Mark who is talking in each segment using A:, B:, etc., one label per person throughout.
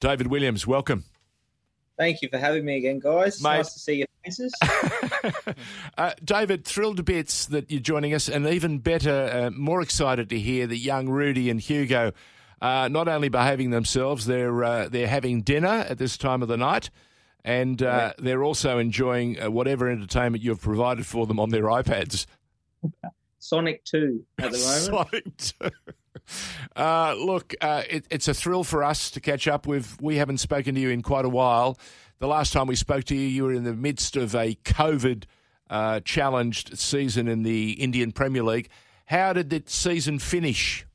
A: David Williams, welcome.
B: Thank you for having me again, guys. Mate. Nice to see your faces.
A: uh, David, thrilled bits that you're joining us, and even better, uh, more excited to hear that young Rudy and Hugo are not only behaving themselves, they're uh, they're having dinner at this time of the night, and uh, they're also enjoying uh, whatever entertainment you've provided for them on their iPads.
B: Sonic Two at the moment.
A: Sonic Two. Uh, look, uh, it, it's a thrill for us to catch up with. We haven't spoken to you in quite a while. The last time we spoke to you, you were in the midst of a COVID uh, challenged season in the Indian Premier League. How did the season finish?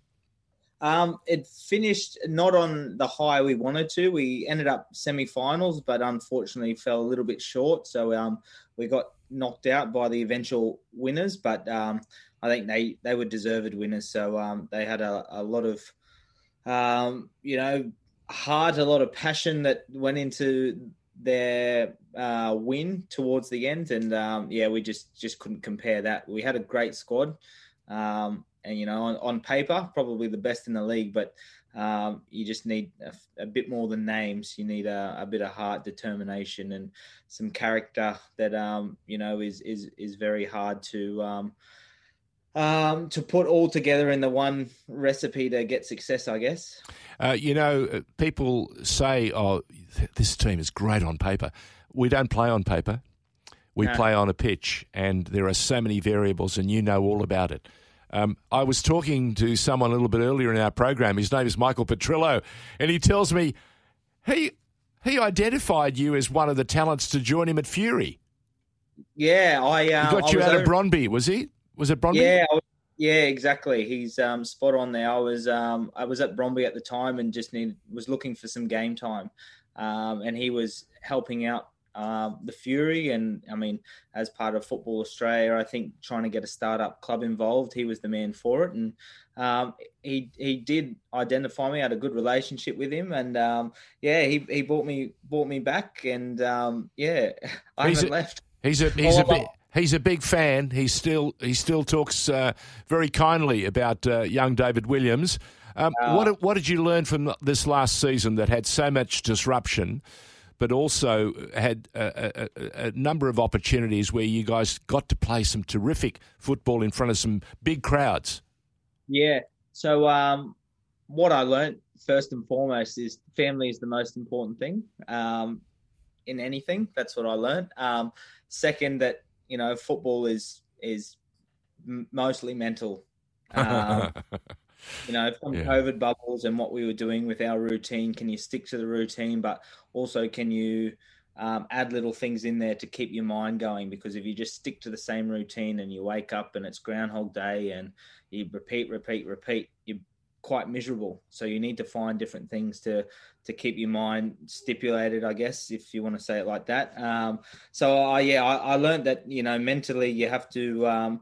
B: Um, it finished not on the high we wanted to. We ended up semi-finals, but unfortunately fell a little bit short. So um, we got knocked out by the eventual winners. But um, I think they they were deserved winners. So um, they had a, a lot of um, you know heart, a lot of passion that went into their uh, win towards the end, and um, yeah, we just just couldn't compare that. We had a great squad, um, and you know on, on, paper probably the best in the league, but um, you just need a, a, bit more than names. You need a, a, bit of heart, determination, and some character that um, you know is is is very hard to um, um, to put all together in the one recipe to get success, I guess.
A: Uh, you know, uh, people say, "Oh, this team is great on paper." We don't play on paper. We no. play on a pitch, and there are so many variables, and you know all about it. Um, I was talking to someone a little bit earlier in our program. His name is Michael Petrillo, and he tells me he he identified you as one of the talents to join him at Fury.
B: Yeah, I uh,
A: he got you out over... of Brøndby, was he? Was it Brøndby?
B: Yeah, yeah, exactly. He's um, spot on there. I was um, I was at Brøndby at the time and just need was looking for some game time, um, and he was helping out um, the Fury. And I mean, as part of Football Australia, I think trying to get a startup club involved, he was the man for it. And um, he he did identify me. I had a good relationship with him, and um, yeah, he he brought me brought me back, and um, yeah, I he's haven't a, left.
A: He's a he's a bit he's a big fan. He still he still talks uh, very kindly about uh, young David Williams. Um, uh, what what did you learn from this last season that had so much disruption, but also had a, a, a, number of opportunities where you guys got to play some terrific football in front of some big crowds?
B: Yeah. So um, what I learned first and foremost is family is the most important thing um, in anything. That's what I learned. Um, second, that you know, football is is mostly mental. You know, from yeah. COVID bubbles and what we were doing with our routine, can you stick to the routine? But also, can you um, add little things in there to keep your mind going? Because if you just stick to the same routine and you wake up and it's Groundhog Day and you repeat, repeat, repeat, you're quite miserable. So you need to find different things to to keep your mind stipulated, I guess, if you want to say it like that. Um, so I yeah, I, I, learned that you know mentally you have to um,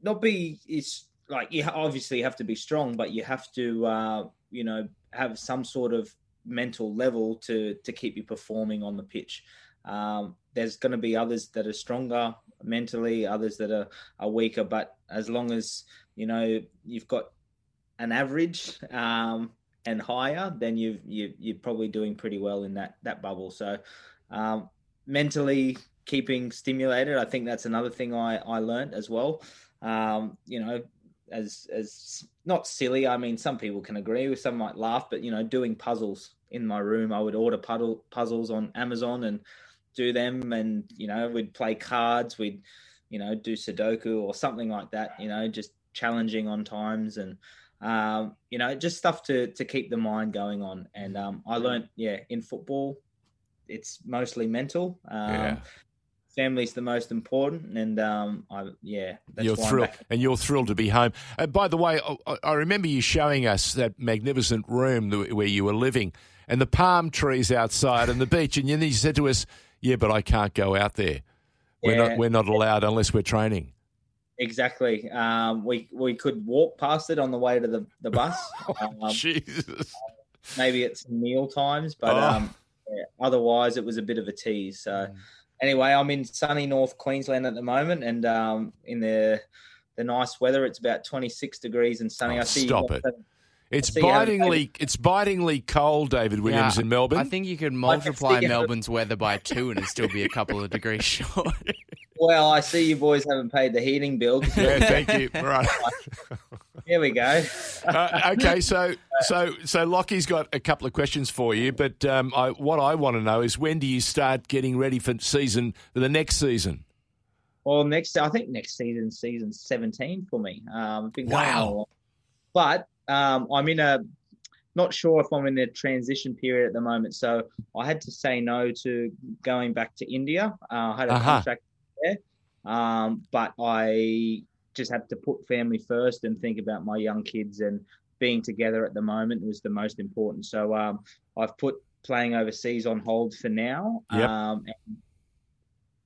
B: not be it's like you obviously have to be strong, but you have to uh, you know have some sort of mental level to to keep you performing on the pitch. Um, there's going to be others that are stronger mentally, others that are, are weaker, but as long as you know you've got an average um, and higher, then you you you're probably doing pretty well in that that bubble. So um, mentally keeping stimulated, I think that's another thing I I learned as well. Um, you know, as as not silly. I mean, some people can agree with, some might laugh, but you know, doing puzzles in my room, I would order puddle, puzzles on Amazon and do them, and you know, we'd play cards, we'd you know do Sudoku or something like that. You know, just challenging on times and um, you know, just stuff to to keep the mind going on. And um, I learned, yeah, in football, it's mostly mental. Um, yeah. Family's the most important, and um, I yeah,
A: you're thrilled, and you're thrilled to be home. Uh, by the way, I, I, remember you showing us that magnificent room where you were living, and the palm trees outside and the beach, and then you said to us, "Yeah, but I can't go out there. We're yeah. not we're not allowed unless we're training."
B: Exactly. Um, we we could walk past it on the way to the the bus.
A: Um, Jesus.
B: Maybe it's meal times, but oh. um, yeah, otherwise it was a bit of a tease. So mm. Anyway, I'm in sunny North Queensland at the moment, and um, in the the nice weather, it's about 26 degrees and sunny.
A: Oh, I see. Stop it. It's bitingly, it's bitingly cold, David Williams,
C: Yeah,
A: in Melbourne.
C: I think you could multiply
B: see it.
C: Melbourne's weather by two and it'd still be a couple of degrees short.
B: Well, I see you boys haven't paid the heating bill.
A: yeah, thank you. Right.
B: Here we go.
A: Uh, okay, so so so Lockie's got a couple of questions for you, but um, I, what I want to know is when do you start getting ready for season the next season?
B: Well, next, I think next season, season 17 for me. Um, I've been going
A: Wow.
B: on a lot. But um, I'm in a, not sure if I'm in a transition period at the moment. So I had to say no to going back to India. Uh, I had a
A: Uh-huh.
B: contract there. Um, but I just had to put family first and think about my young kids and being together at the moment was the most important. So um, I've put playing overseas on hold for now.
A: Yep.
B: Um, and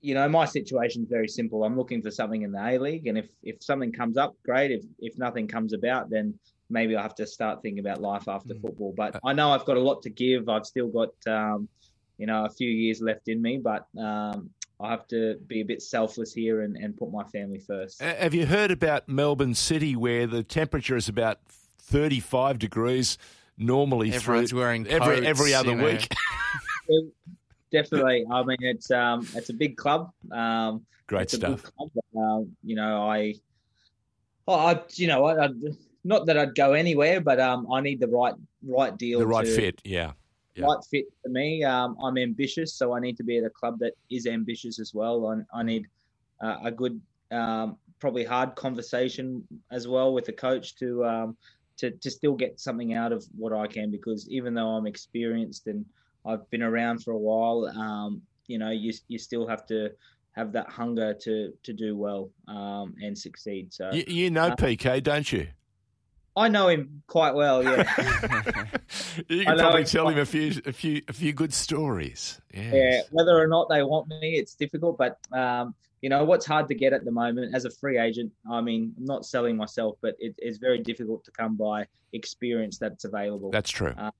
B: you know, my situation is very simple. I'm looking for something in the A League, and if if something comes up, great. If if nothing comes about, then maybe I have to start thinking about life after
A: Mm.
B: football. But I know I've got a lot to give. I've still got um, you know a few years left in me, but um, I have to be a bit selfless here and, and put my family first.
A: Uh, Have you heard about Melbourne City, where the temperature is about thirty-five degrees normally
C: Everyone's
A: through
C: wearing
A: every
C: coats,
A: every other
C: you know.
A: week?
B: Definitely. I mean, it's um, it's a big club. Um,
A: Great
B: it's a
A: stuff.
B: club. but, um, you know, I, I, you know, I, I'd, not that I'd go anywhere, but um, I need the right right deal,
A: The right
B: to,
A: fit, yeah. Yeah.
B: right fit for me. Um, I'm ambitious, so I need to be at a club that is ambitious as well. I, I need uh, a good, um, probably hard conversation as well with the coach to um, to to still get something out of what I can. Because even though I'm experienced and I've been around for a while, um, you know, you you still have to have that hunger to to do well um, and succeed. So
A: You, you know
B: Uh,
A: PK, don't you?
B: I know him quite well. Yeah.
A: you can probably tell him a few a few a few good stories. Yes.
B: Yeah, whether or not they want me, it's difficult. But um, you know what's hard to get at the moment as a free agent. I mean, I'm not selling myself, but it, it's very difficult to come by experience that's available.
A: That's true.
B: Uh,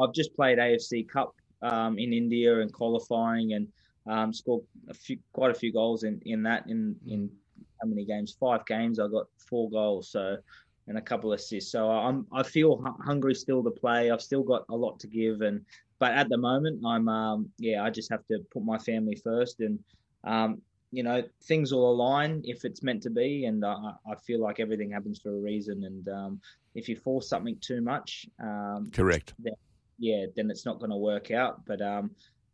B: I've just played AFC Cup um, in India and qualifying, and um, scored a few, quite a few goals in, in that. In in how many games? Five games. I got four goals. So. And a couple of assists, so I'm I feel hungry still to play. I've still got a lot to give, and but at the moment I'm um yeah I just have to put my family first, and um you know things will align if it's meant to be, and I, I feel like everything happens for a reason, and um if you force something too much, um
A: Correct.
B: yeah, then it's not going to work out. But um,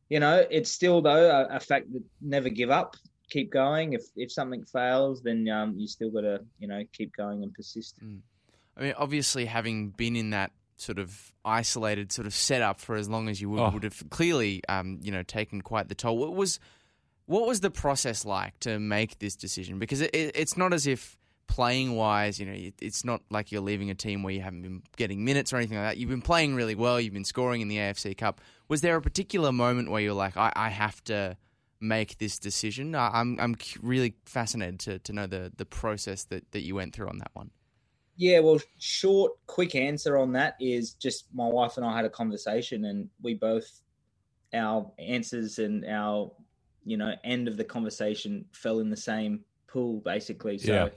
B: you know, it's still though a, a fact that never give up, keep going. If if something fails, then um, you still got to you know keep going and persist.
C: I mean, obviously, having been in that sort of isolated sort of setup for as long as you would,
A: Oh.
C: would have clearly, um, you know, taken quite the toll. What was what was the process like to make this decision? Because it, it, it's not as if playing wise, you know, it, it's not like you're leaving a team where you haven't been getting minutes or anything like that. You've been playing really well. You've been scoring in the AFC Cup. Was there a particular moment where you're like, I, I have to make this decision? I, I'm I'm really fascinated to, to know the the process that, that you went through on that one.
B: Yeah, well, short, quick answer on that is just my wife and I had a conversation, and we both our answers and our you know end of the conversation fell in the same pool basically. So
A: Yeah.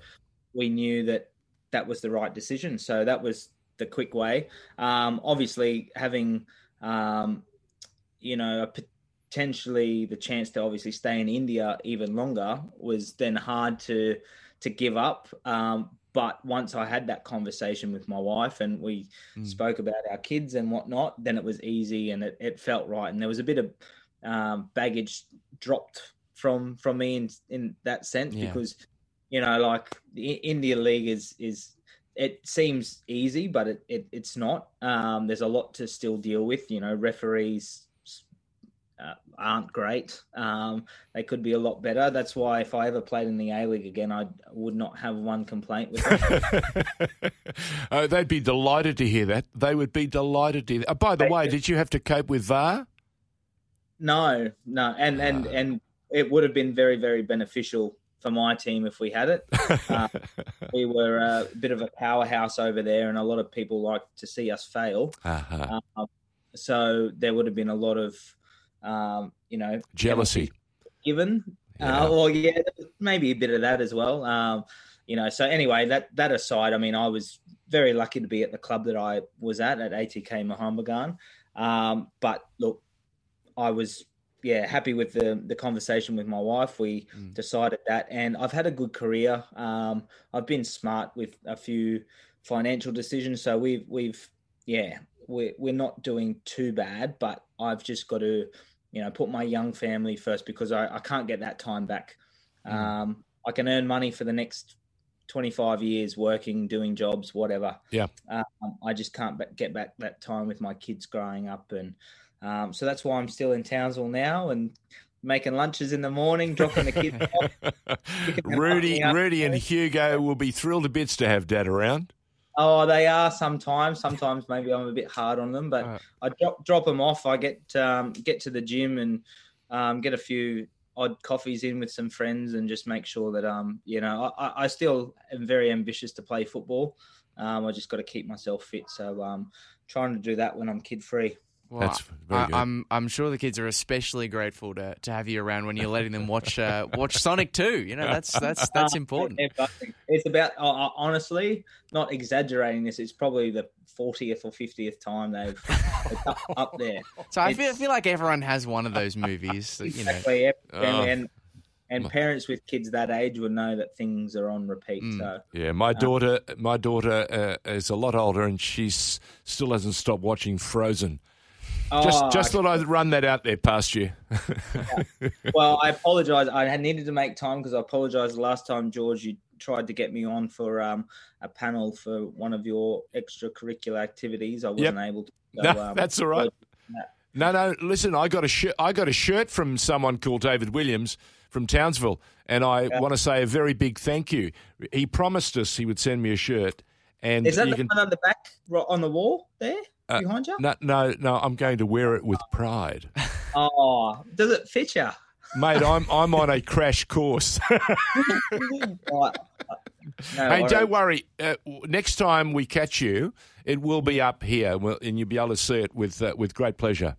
B: we knew that that was the right decision. So that was the quick way. Um, obviously, having um, you know a potentially the chance to obviously stay in India even longer was then hard to to give up. Um, but once I had that conversation with my wife and we
C: Mm.
B: spoke about our kids and whatnot, then it was easy and it, it felt right. And there was a bit of um, baggage dropped from from me in in that sense
C: Yeah.
B: because you know like the India League is is it seems easy, but it, it it's not. Um, there's a lot to still deal with. You know, referees uh, aren't great. Um, they could be a lot better. That's why if I ever played in the A League again, I would not have one complaint with them.
A: oh, they'd be delighted to hear that. They would be delighted to hear that. Oh, by the
B: They
A: way, did you have to cope with VAR?
B: no, no, and and
A: Ah.
B: and it would have been very very beneficial for my team if we had it. Uh, we were a bit of a powerhouse over there, and a lot of people like to see us fail.
A: Uh-huh.
B: Um, so there would have been a lot of, um, you know,
A: Jealousy.
B: given.
A: Yeah.
B: Uh, well, yeah, maybe a bit of that as well. Um, you know. So anyway, that that aside, I mean, I was very lucky to be at the club that I was at at ATK Mohun Bagan. Um, but look, I was yeah happy with the the conversation with my wife. We mm. decided that, and I've had a good career. Um, I've been smart with a few financial decisions, so we've we've yeah we're we're not doing too bad. But I've just got to you know put my young family first because I, I can't get that time back. Mm. Um, I can earn money for the next 25 years working, doing jobs, whatever.
A: Yeah.
B: Um, I just can't get back that time with my kids growing up. And um, so that's why I'm still in Townsville now and making lunches in the morning, dropping the kids off.
A: Rudy, Rudy and Hugo will be thrilled to bits to have dad around.
B: Oh, they are sometimes. Sometimes maybe I'm a bit hard on them, but I drop drop them off. I get um, get to the gym and um, get a few odd coffees in with some friends and just make sure that um you know I, I still am very ambitious to play football. Um, I just got to keep myself fit, so um, trying to do that when I'm kid free.
C: Well, That's very I, good. I'm I'm sure the kids are especially grateful to, to have you around when you're letting them watch uh, watch Sonic 2. You know, that's that's that's important.
B: It's about uh, honestly, not exaggerating this. It's probably the 40th or 50th time they've, up, up, there.
C: So I feel, I feel like everyone has one of those movies. That, you
B: exactly, know. Oh. And, and parents with kids that age would know that things are on repeat. Mm. So
A: yeah, my um, daughter, my daughter uh, is a lot older, and she still hasn't stopped watching Frozen. Just, oh, just thought I'd run that out there past you.
B: yeah. Well, I apologise. I had needed to make time because I apologise the last time, George, you tried to get me on for um, a panel for one of your extracurricular activities. I wasn't yep. able to.
A: So, no, um, that's all right. No, no. Listen, I got a shirt. I got a shirt from someone called David Williams from Townsville, and I yeah. want to say a very big thank you. He promised us he would send me a shirt. And
B: is that the can... one on the back on the wall there? Uh, behind you?
A: No, no, no. I'm going to wear it with pride.
B: oh, does it fit you?
A: Mate, I'm I'm on a crash course. No hey, don't worry. Uh, next time we catch you, it will be up here, and you'll be able to see it with uh, with great pleasure.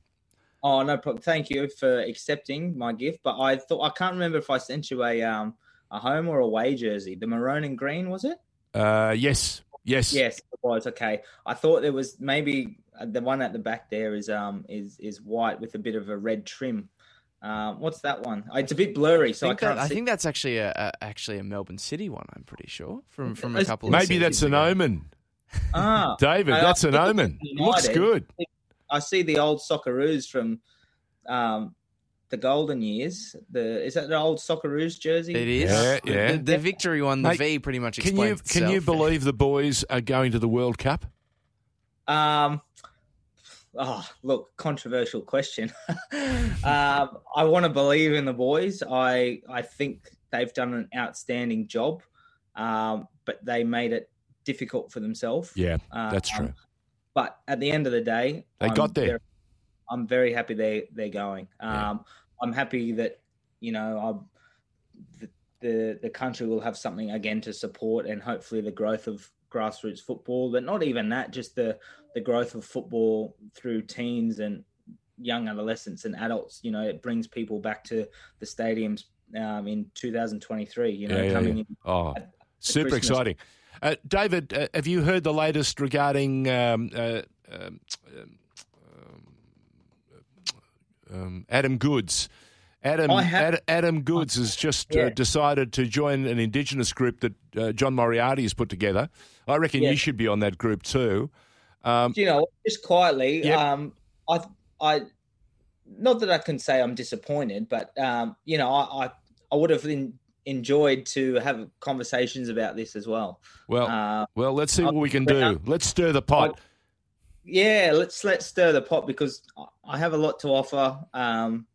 B: Oh no problem. Thank you for accepting my gift. But I thought I can't remember if I sent you a um a home or a away jersey. The maroon and green was it?
A: Uh, yes, yes,
B: yes. It was okay. I thought there was maybe uh, the one at the back there is um is is white with a bit of a red trim. Um, what's that one? Uh, it's a bit blurry, so I,
C: I
B: can't.
C: That, I think that's actually a, a, actually a Melbourne City one. I'm pretty sure from from a couple.
A: Of Maybe that's an ago. omen. Ah, David, I, that's an omen. Looks good.
B: I see the old Socceroos from um, the golden years. The is that the old Socceroos jersey?
C: It is.
A: Yeah, yeah.
C: The, the victory one, the V, pretty much. Can
A: you can you believe the boys are going to the World Cup?
B: Um, oh, look, controversial question. um, I want to believe in the boys. I I think they've done an outstanding job, um, but they made it difficult for themselves.
A: Yeah, that's um, true.
B: But at the end of the day,
A: they I'm got there.
B: I'm very happy they they're going. Um, I'm happy that you know the, the the country will have something again to support, and hopefully the growth of grassroots football. But not even that, just the the growth of football through teens and young adolescents and adults. You know, it brings people back to the stadiums um, in 2023. You know, yeah, coming yeah. in.
A: Oh, super Christmas. exciting. Uh, David, uh, have you heard the latest regarding um, uh, um, Adam Goodes. Adam, Ad, Adam Goodes has just uh, yeah. uh, decided to join an Indigenous group that uh, John Moriarty has put together. I reckon yeah. you should be on that group too.
B: Um, you know, just quietly, yep. um, I, I, not that I can say I'm disappointed, but um, you know, I, I, I would have in, enjoyed to have conversations about this as well.
A: Well, uh, well, let's see what we can do. Let's stir the pot. I,
B: yeah, let's let's stir the pot because I have a lot to offer. Um,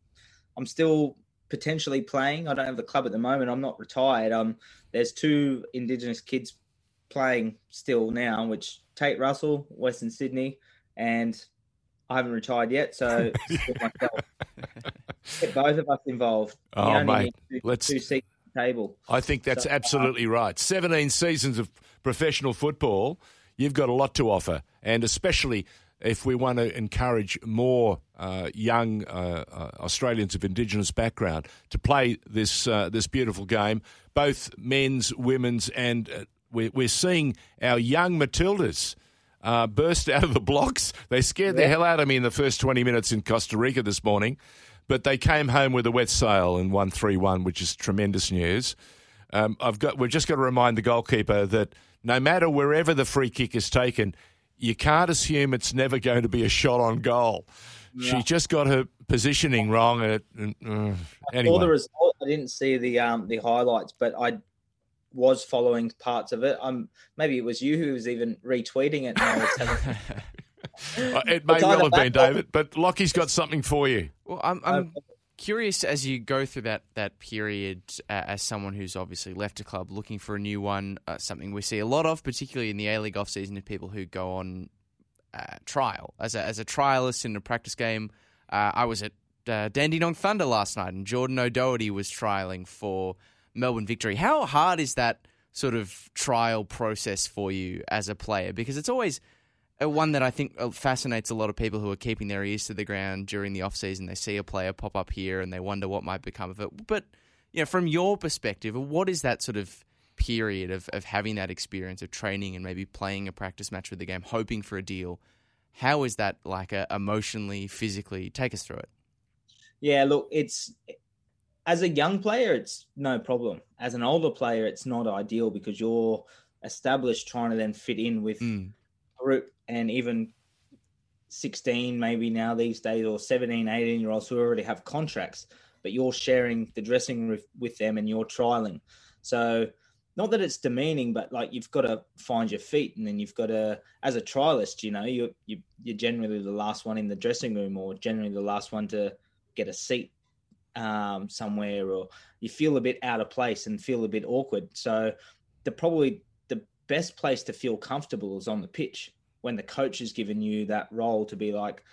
B: I'm still potentially playing. I don't have the club at the moment. I'm not retired. Um, there's two Indigenous kids playing still now, which Tate Russell, Western Sydney, and I haven't retired yet, so get both of us involved.
A: Oh, mate, two, let's
B: two seats table.
A: I think that's so, absolutely um, right. 17 seasons of professional football, you've got a lot to offer, and especially if we want to encourage more uh, young uh, uh, Australians of Indigenous background to play this uh, this beautiful game, both men's, women's, and uh, we're, we're seeing our young Matildas. Uh, burst out of the blocks. They scared yeah. the hell out of me in the first 20 minutes in Costa Rica this morning, but they came home with a wet sail and won 3 1, which is tremendous news. Um, I've got, we've just got to remind the goalkeeper that no matter wherever the free kick is taken, you can't assume it's never going to be a shot on goal. Yeah. She just got her positioning wrong. And, it, and uh, anyway.
B: the result. I didn't see the um, the highlights, but I was following parts of it. Um, maybe it was you who was even retweeting it. Having...
A: it may well have been David, but Lockie's got something for you.
C: Well, I'm, I'm curious as you go through that that period uh, as someone who's obviously left a club looking for a new one. Uh, something we see a lot of, particularly in the A League off season, is people who go on uh, trial as a as a trialist in a practice game. Uh, I was at uh, Dandenong Thunder last night, and Jordan O'Doherty was trialing for Melbourne Victory. How hard is that sort of trial process for you as a player? Because it's always one that I think uh, fascinates a lot of people who are keeping their ears to the ground during the off season. They see a player pop up here and they wonder what might become of it. But you know, from your perspective, what is that sort of period of, of having that experience of training and maybe playing a practice match with the game, hoping for a deal? How is that like a, emotionally, physically? Take us through it.
B: Yeah, look, it's as a young player, it's no problem. As an older player, it's not ideal because you're established trying to then fit in with mm. group and even 16 maybe now these days or 17 18 year olds who already have contracts but you're sharing the dressing room with them and you're trialing. So not that it's demeaning but like you've got to find your feet and then you've got to as a trialist you know you, you you're generally the last one in the dressing room or generally the last one to get a seat um, somewhere or you feel a bit out of place and feel a bit awkward. So the probably the best place to feel comfortable is on the pitch when the coach has given you that role to be like,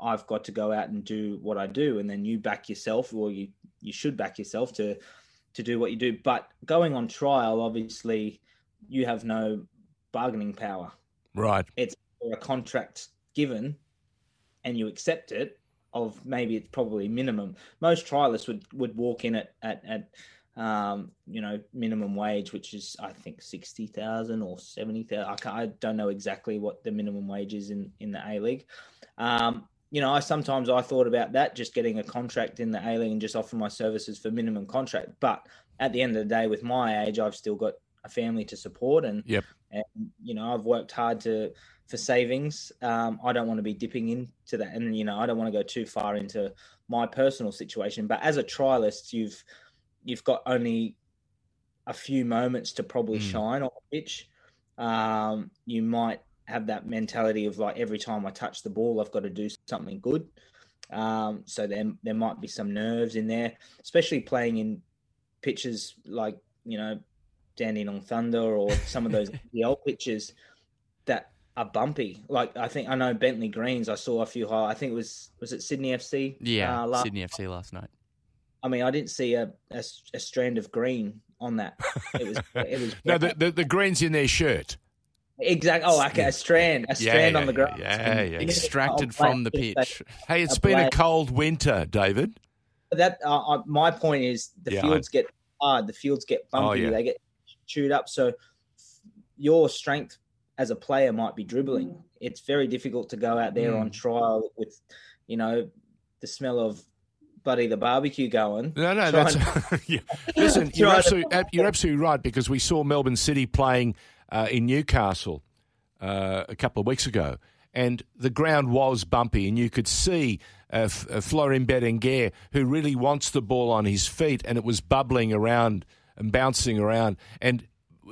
B: I've got to go out and do what I do, and then you back yourself, or you you should back yourself to to do what you do. But going on trial, obviously, you have no bargaining power.
A: Right.
B: It's a contract given, and you accept it. Of maybe it's probably minimum. Most trialists would would walk in at at, at um, you know, minimum wage, which is I think sixty thousand or seventy thousand. I, I, don't know exactly what the minimum wage is in in the A League. Um, you know, I sometimes I thought about that, just getting a contract in the A League and just offering my services for minimum contract. But at the end of the day, with my age, I've still got a family to support, and
A: yep.
B: and you know, I've worked hard to for savings. Um, I don't want to be dipping into that, and you know, I don't want to go too far into my personal situation. But as a trialist, you've you've got only a few moments to probably mm. shine on the pitch. Um, you might have that mentality of like every time I touch the ball, I've got to do something good. Um, so then there might be some nerves in there, especially playing in pitches like you know Dandenong Thunder or some of those old pitches that are bumpy. Like I think I know Bentleigh Greens. I saw a few high. I think it was was it Sydney FC?
C: Yeah, uh, Sydney FC last night.
B: I mean, I didn't see a, a, a strand of green on that. It was it was
A: no the, the, the green's in their shirt.
B: Exactly. Oh, okay. A strand, a strand
A: yeah,
B: on the ground.
A: Yeah,
C: yeah. Extracted from the pitch.
A: Hey, it's a been a cold winter, David.
B: That uh, uh, my point is the yeah, fields I... get hard. The fields get oh, bumpy. Oh, they get chewed up. So your strength as a player might be dribbling. It's very difficult to go out there mm. on trial with, you know, the smell of Buddy the barbecue going.
A: No, no, that's yeah. listen. You're absolutely you're absolutely right because we saw Melbourne City playing uh, in Newcastle uh, a couple of weeks ago, and the ground was bumpy, and you could see uh, F- uh, Florin Berenguer who really wants the ball on his feet, and it was bubbling around and bouncing around, and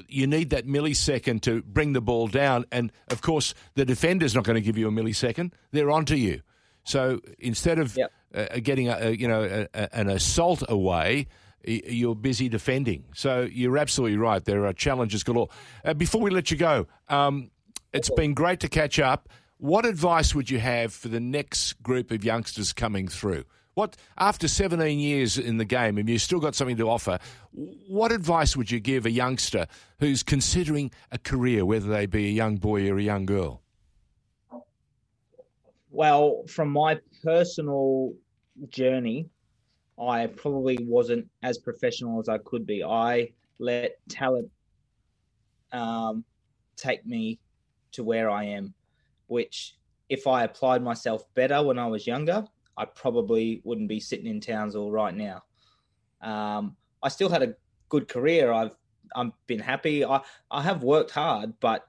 A: you need that millisecond to bring the ball down. And of course, the defender's not going to give you a millisecond; they're onto you. So instead of yep. Uh, getting a, a, you know a, a, an assault away, you're busy defending. So you're absolutely right. There are challenges galore. Uh, before we let you go, um, it's been great to catch up. What advice would you have for the next group of youngsters coming through? What after 17 years in the game, and you've still got something to offer, what advice would you give a youngster who's considering a career, whether they be a young boy or a young girl?
B: Well, from my personal journey, I probably wasn't as professional as I could be. I let talent um, take me to where I am, which if I applied myself better when I was younger, I probably wouldn't be sitting in Townsville right now. Um, I still had a good career. I've I've been happy. I I have worked hard, but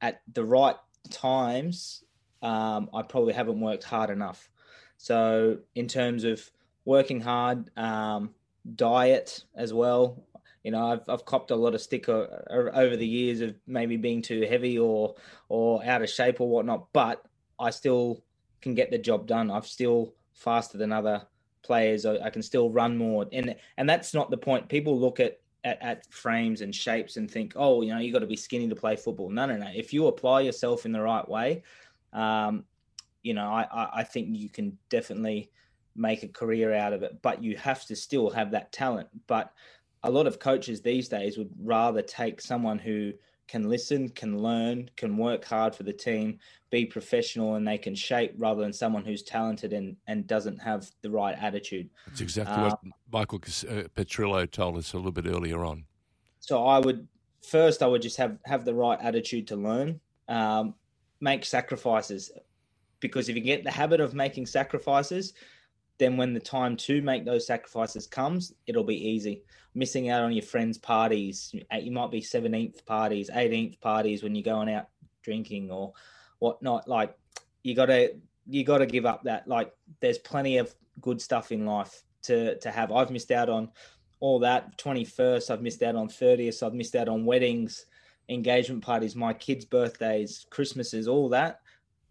B: at the right times, um, I probably haven't worked hard enough. So in terms of working hard, um, diet as well. You know, I've I've copped a lot of stick over the years of maybe being too heavy or or out of shape or whatnot, but I still can get the job done. I've still faster than other players. I, I can still run more, and and that's not the point. People look at, at at frames and shapes and think, oh, you know, you got to be skinny to play football. No, no, no. If you apply yourself in the right way, um, you know, I, I, I think you can definitely make a career out of it. But you have to still have that talent. But a lot of coaches these days would rather take someone who can listen, can learn, can work hard for the team, be professional, and they can shape rather than someone who's talented and, and doesn't have the right attitude.
A: That's exactly um, what Michael uh, Petrillo told us a little bit earlier on.
B: So I would first, I would just have have the right attitude to learn, um, make sacrifices, because if you get the habit of making sacrifices, then when the time to make those sacrifices comes, it'll be easy. Missing out on your friends' parties, you might be 17th parties, 18th parties when you're going out drinking or whatnot. Like you gotta you gotta give up that. Like there's plenty of good stuff in life to to have. I've missed out on all that. 21st, I've missed out on 30th, I've missed out on weddings, engagement parties, my kids' birthdays, Christmases, all that.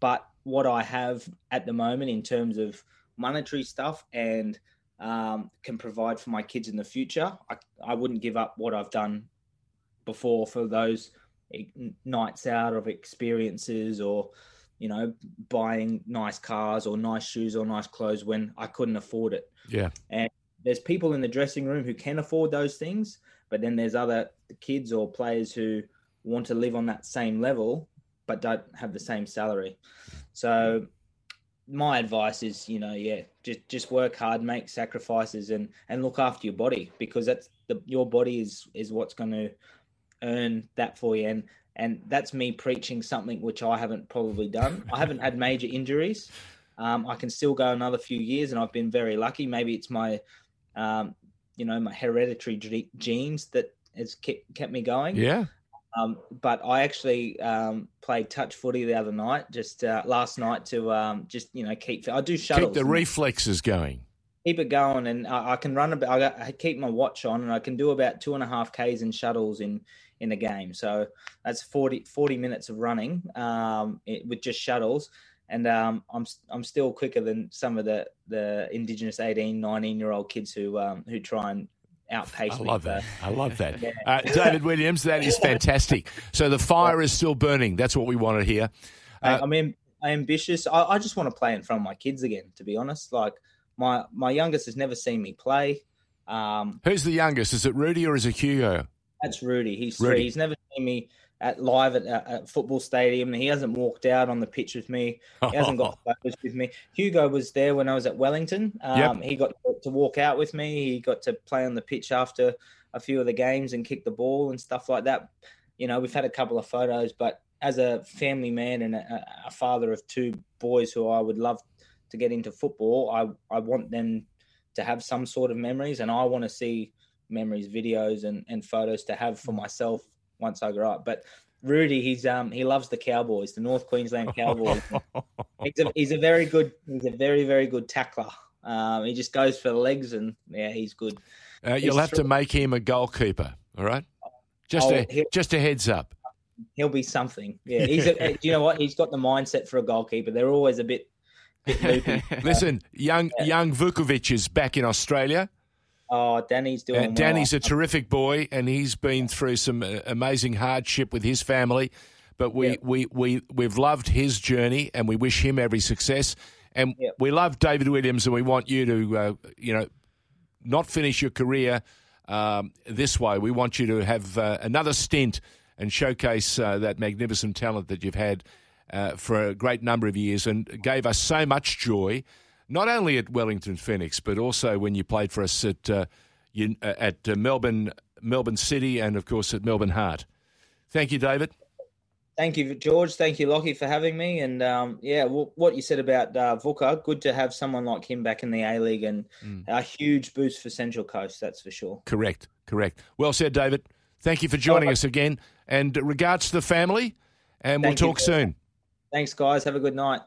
B: But what I have at the moment in terms of monetary stuff and um, can provide for my kids in the future, I, I wouldn't give up what I've done before for those nights out of experiences or you know buying nice cars or nice shoes or nice clothes when I couldn't afford it.
A: Yeah.
B: And there's people in the dressing room who can afford those things, but then there's other kids or players who want to live on that same level but don't have the same salary. So my advice is, you know, yeah, just just work hard, make sacrifices, and and look after your body because that's the your body is is what's going to earn that for you. And and that's me preaching something which I haven't probably done. I haven't had major injuries. Um, I can still go another few years, and I've been very lucky. Maybe it's my, um, you know, my hereditary genes that has kept kept me going.
A: Yeah.
B: Um, but I actually um, played touch footy the other night, just uh, last night, to um, just you know keep. I do shuttles.
A: Keep the reflexes going.
B: Keep it going, and I, I can run about. I, I, keep my watch on, and I can do about two and a half k's in shuttles in in a game. So that's 40, 40 minutes of running um, it, with just shuttles. And um, I'm I'm still quicker than some of the, the indigenous 18, 19 year old kids who um, who try and outpace
A: I love that. I love that. yeah. uh, David Williams, that is fantastic. So the fire is still burning. That's what we want to hear.
B: Uh, I mean, I'm ambitious. I, I, just want to play in front of my kids again. To be honest, like my my youngest has never seen me play. Um,
A: Who's the youngest? Is it Rudy or is it Hugo?
B: That's Rudy. He's Rudy. three. He's never seen me at live at, at football stadium. He hasn't walked out on the pitch with me. He hasn't got photos with me. Hugo was there when I was at Wellington. Um, yep. He got to walk out with me. He got to play on the pitch after a few of the games and kick the ball and stuff like that. You know, we've had a couple of photos, but as a family man and a, a father of two boys who I would love to get into football, I I want them to have some sort of memories, and I want to see memories, videos, and, and photos to have for myself once I grow up. But Rudy, he's um he loves the Cowboys, the North Queensland Cowboys. he's a he's a very good he's a very very good tackler. Um, he just goes for the legs, and yeah, he's good.
A: Uh, you'll have to make him a goalkeeper. All right, just oh, a just a heads up.
B: He'll be something. Yeah, he's. A, you know what? He's got the mindset for a goalkeeper. They're always a bit. bit loopy,
A: Listen, young yeah. young Vukovic is back in Australia.
B: Oh, Danny's doing. Uh,
A: Danny's
B: well.
A: a terrific boy, and he's been through some uh, amazing hardship with his family. But we, yep. we, we, we've loved his journey, and we wish him every success. And yep. we love David Williams, and we want you to, uh, you know, not finish your career um, this way. We want you to have uh, another stint and showcase uh, that magnificent talent that you've had uh, for a great number of years and gave us so much joy, not only at Wellington Phoenix, but also when you played for us at, uh, you, uh, at uh, Melbourne, Melbourne City and, of course, at Melbourne Heart. Thank you, David.
B: Thank you, George. Thank you, Lockie, for having me. And um, yeah, well, what you said about uh, Vuka, good to have someone like him back in the A League and mm. a huge boost for Central Coast, that's for sure.
A: Correct, correct. Well said, David. Thank you for joining us again. And regards to the family, and Thank we'll talk you. soon.
B: Thanks, guys. Have a good night.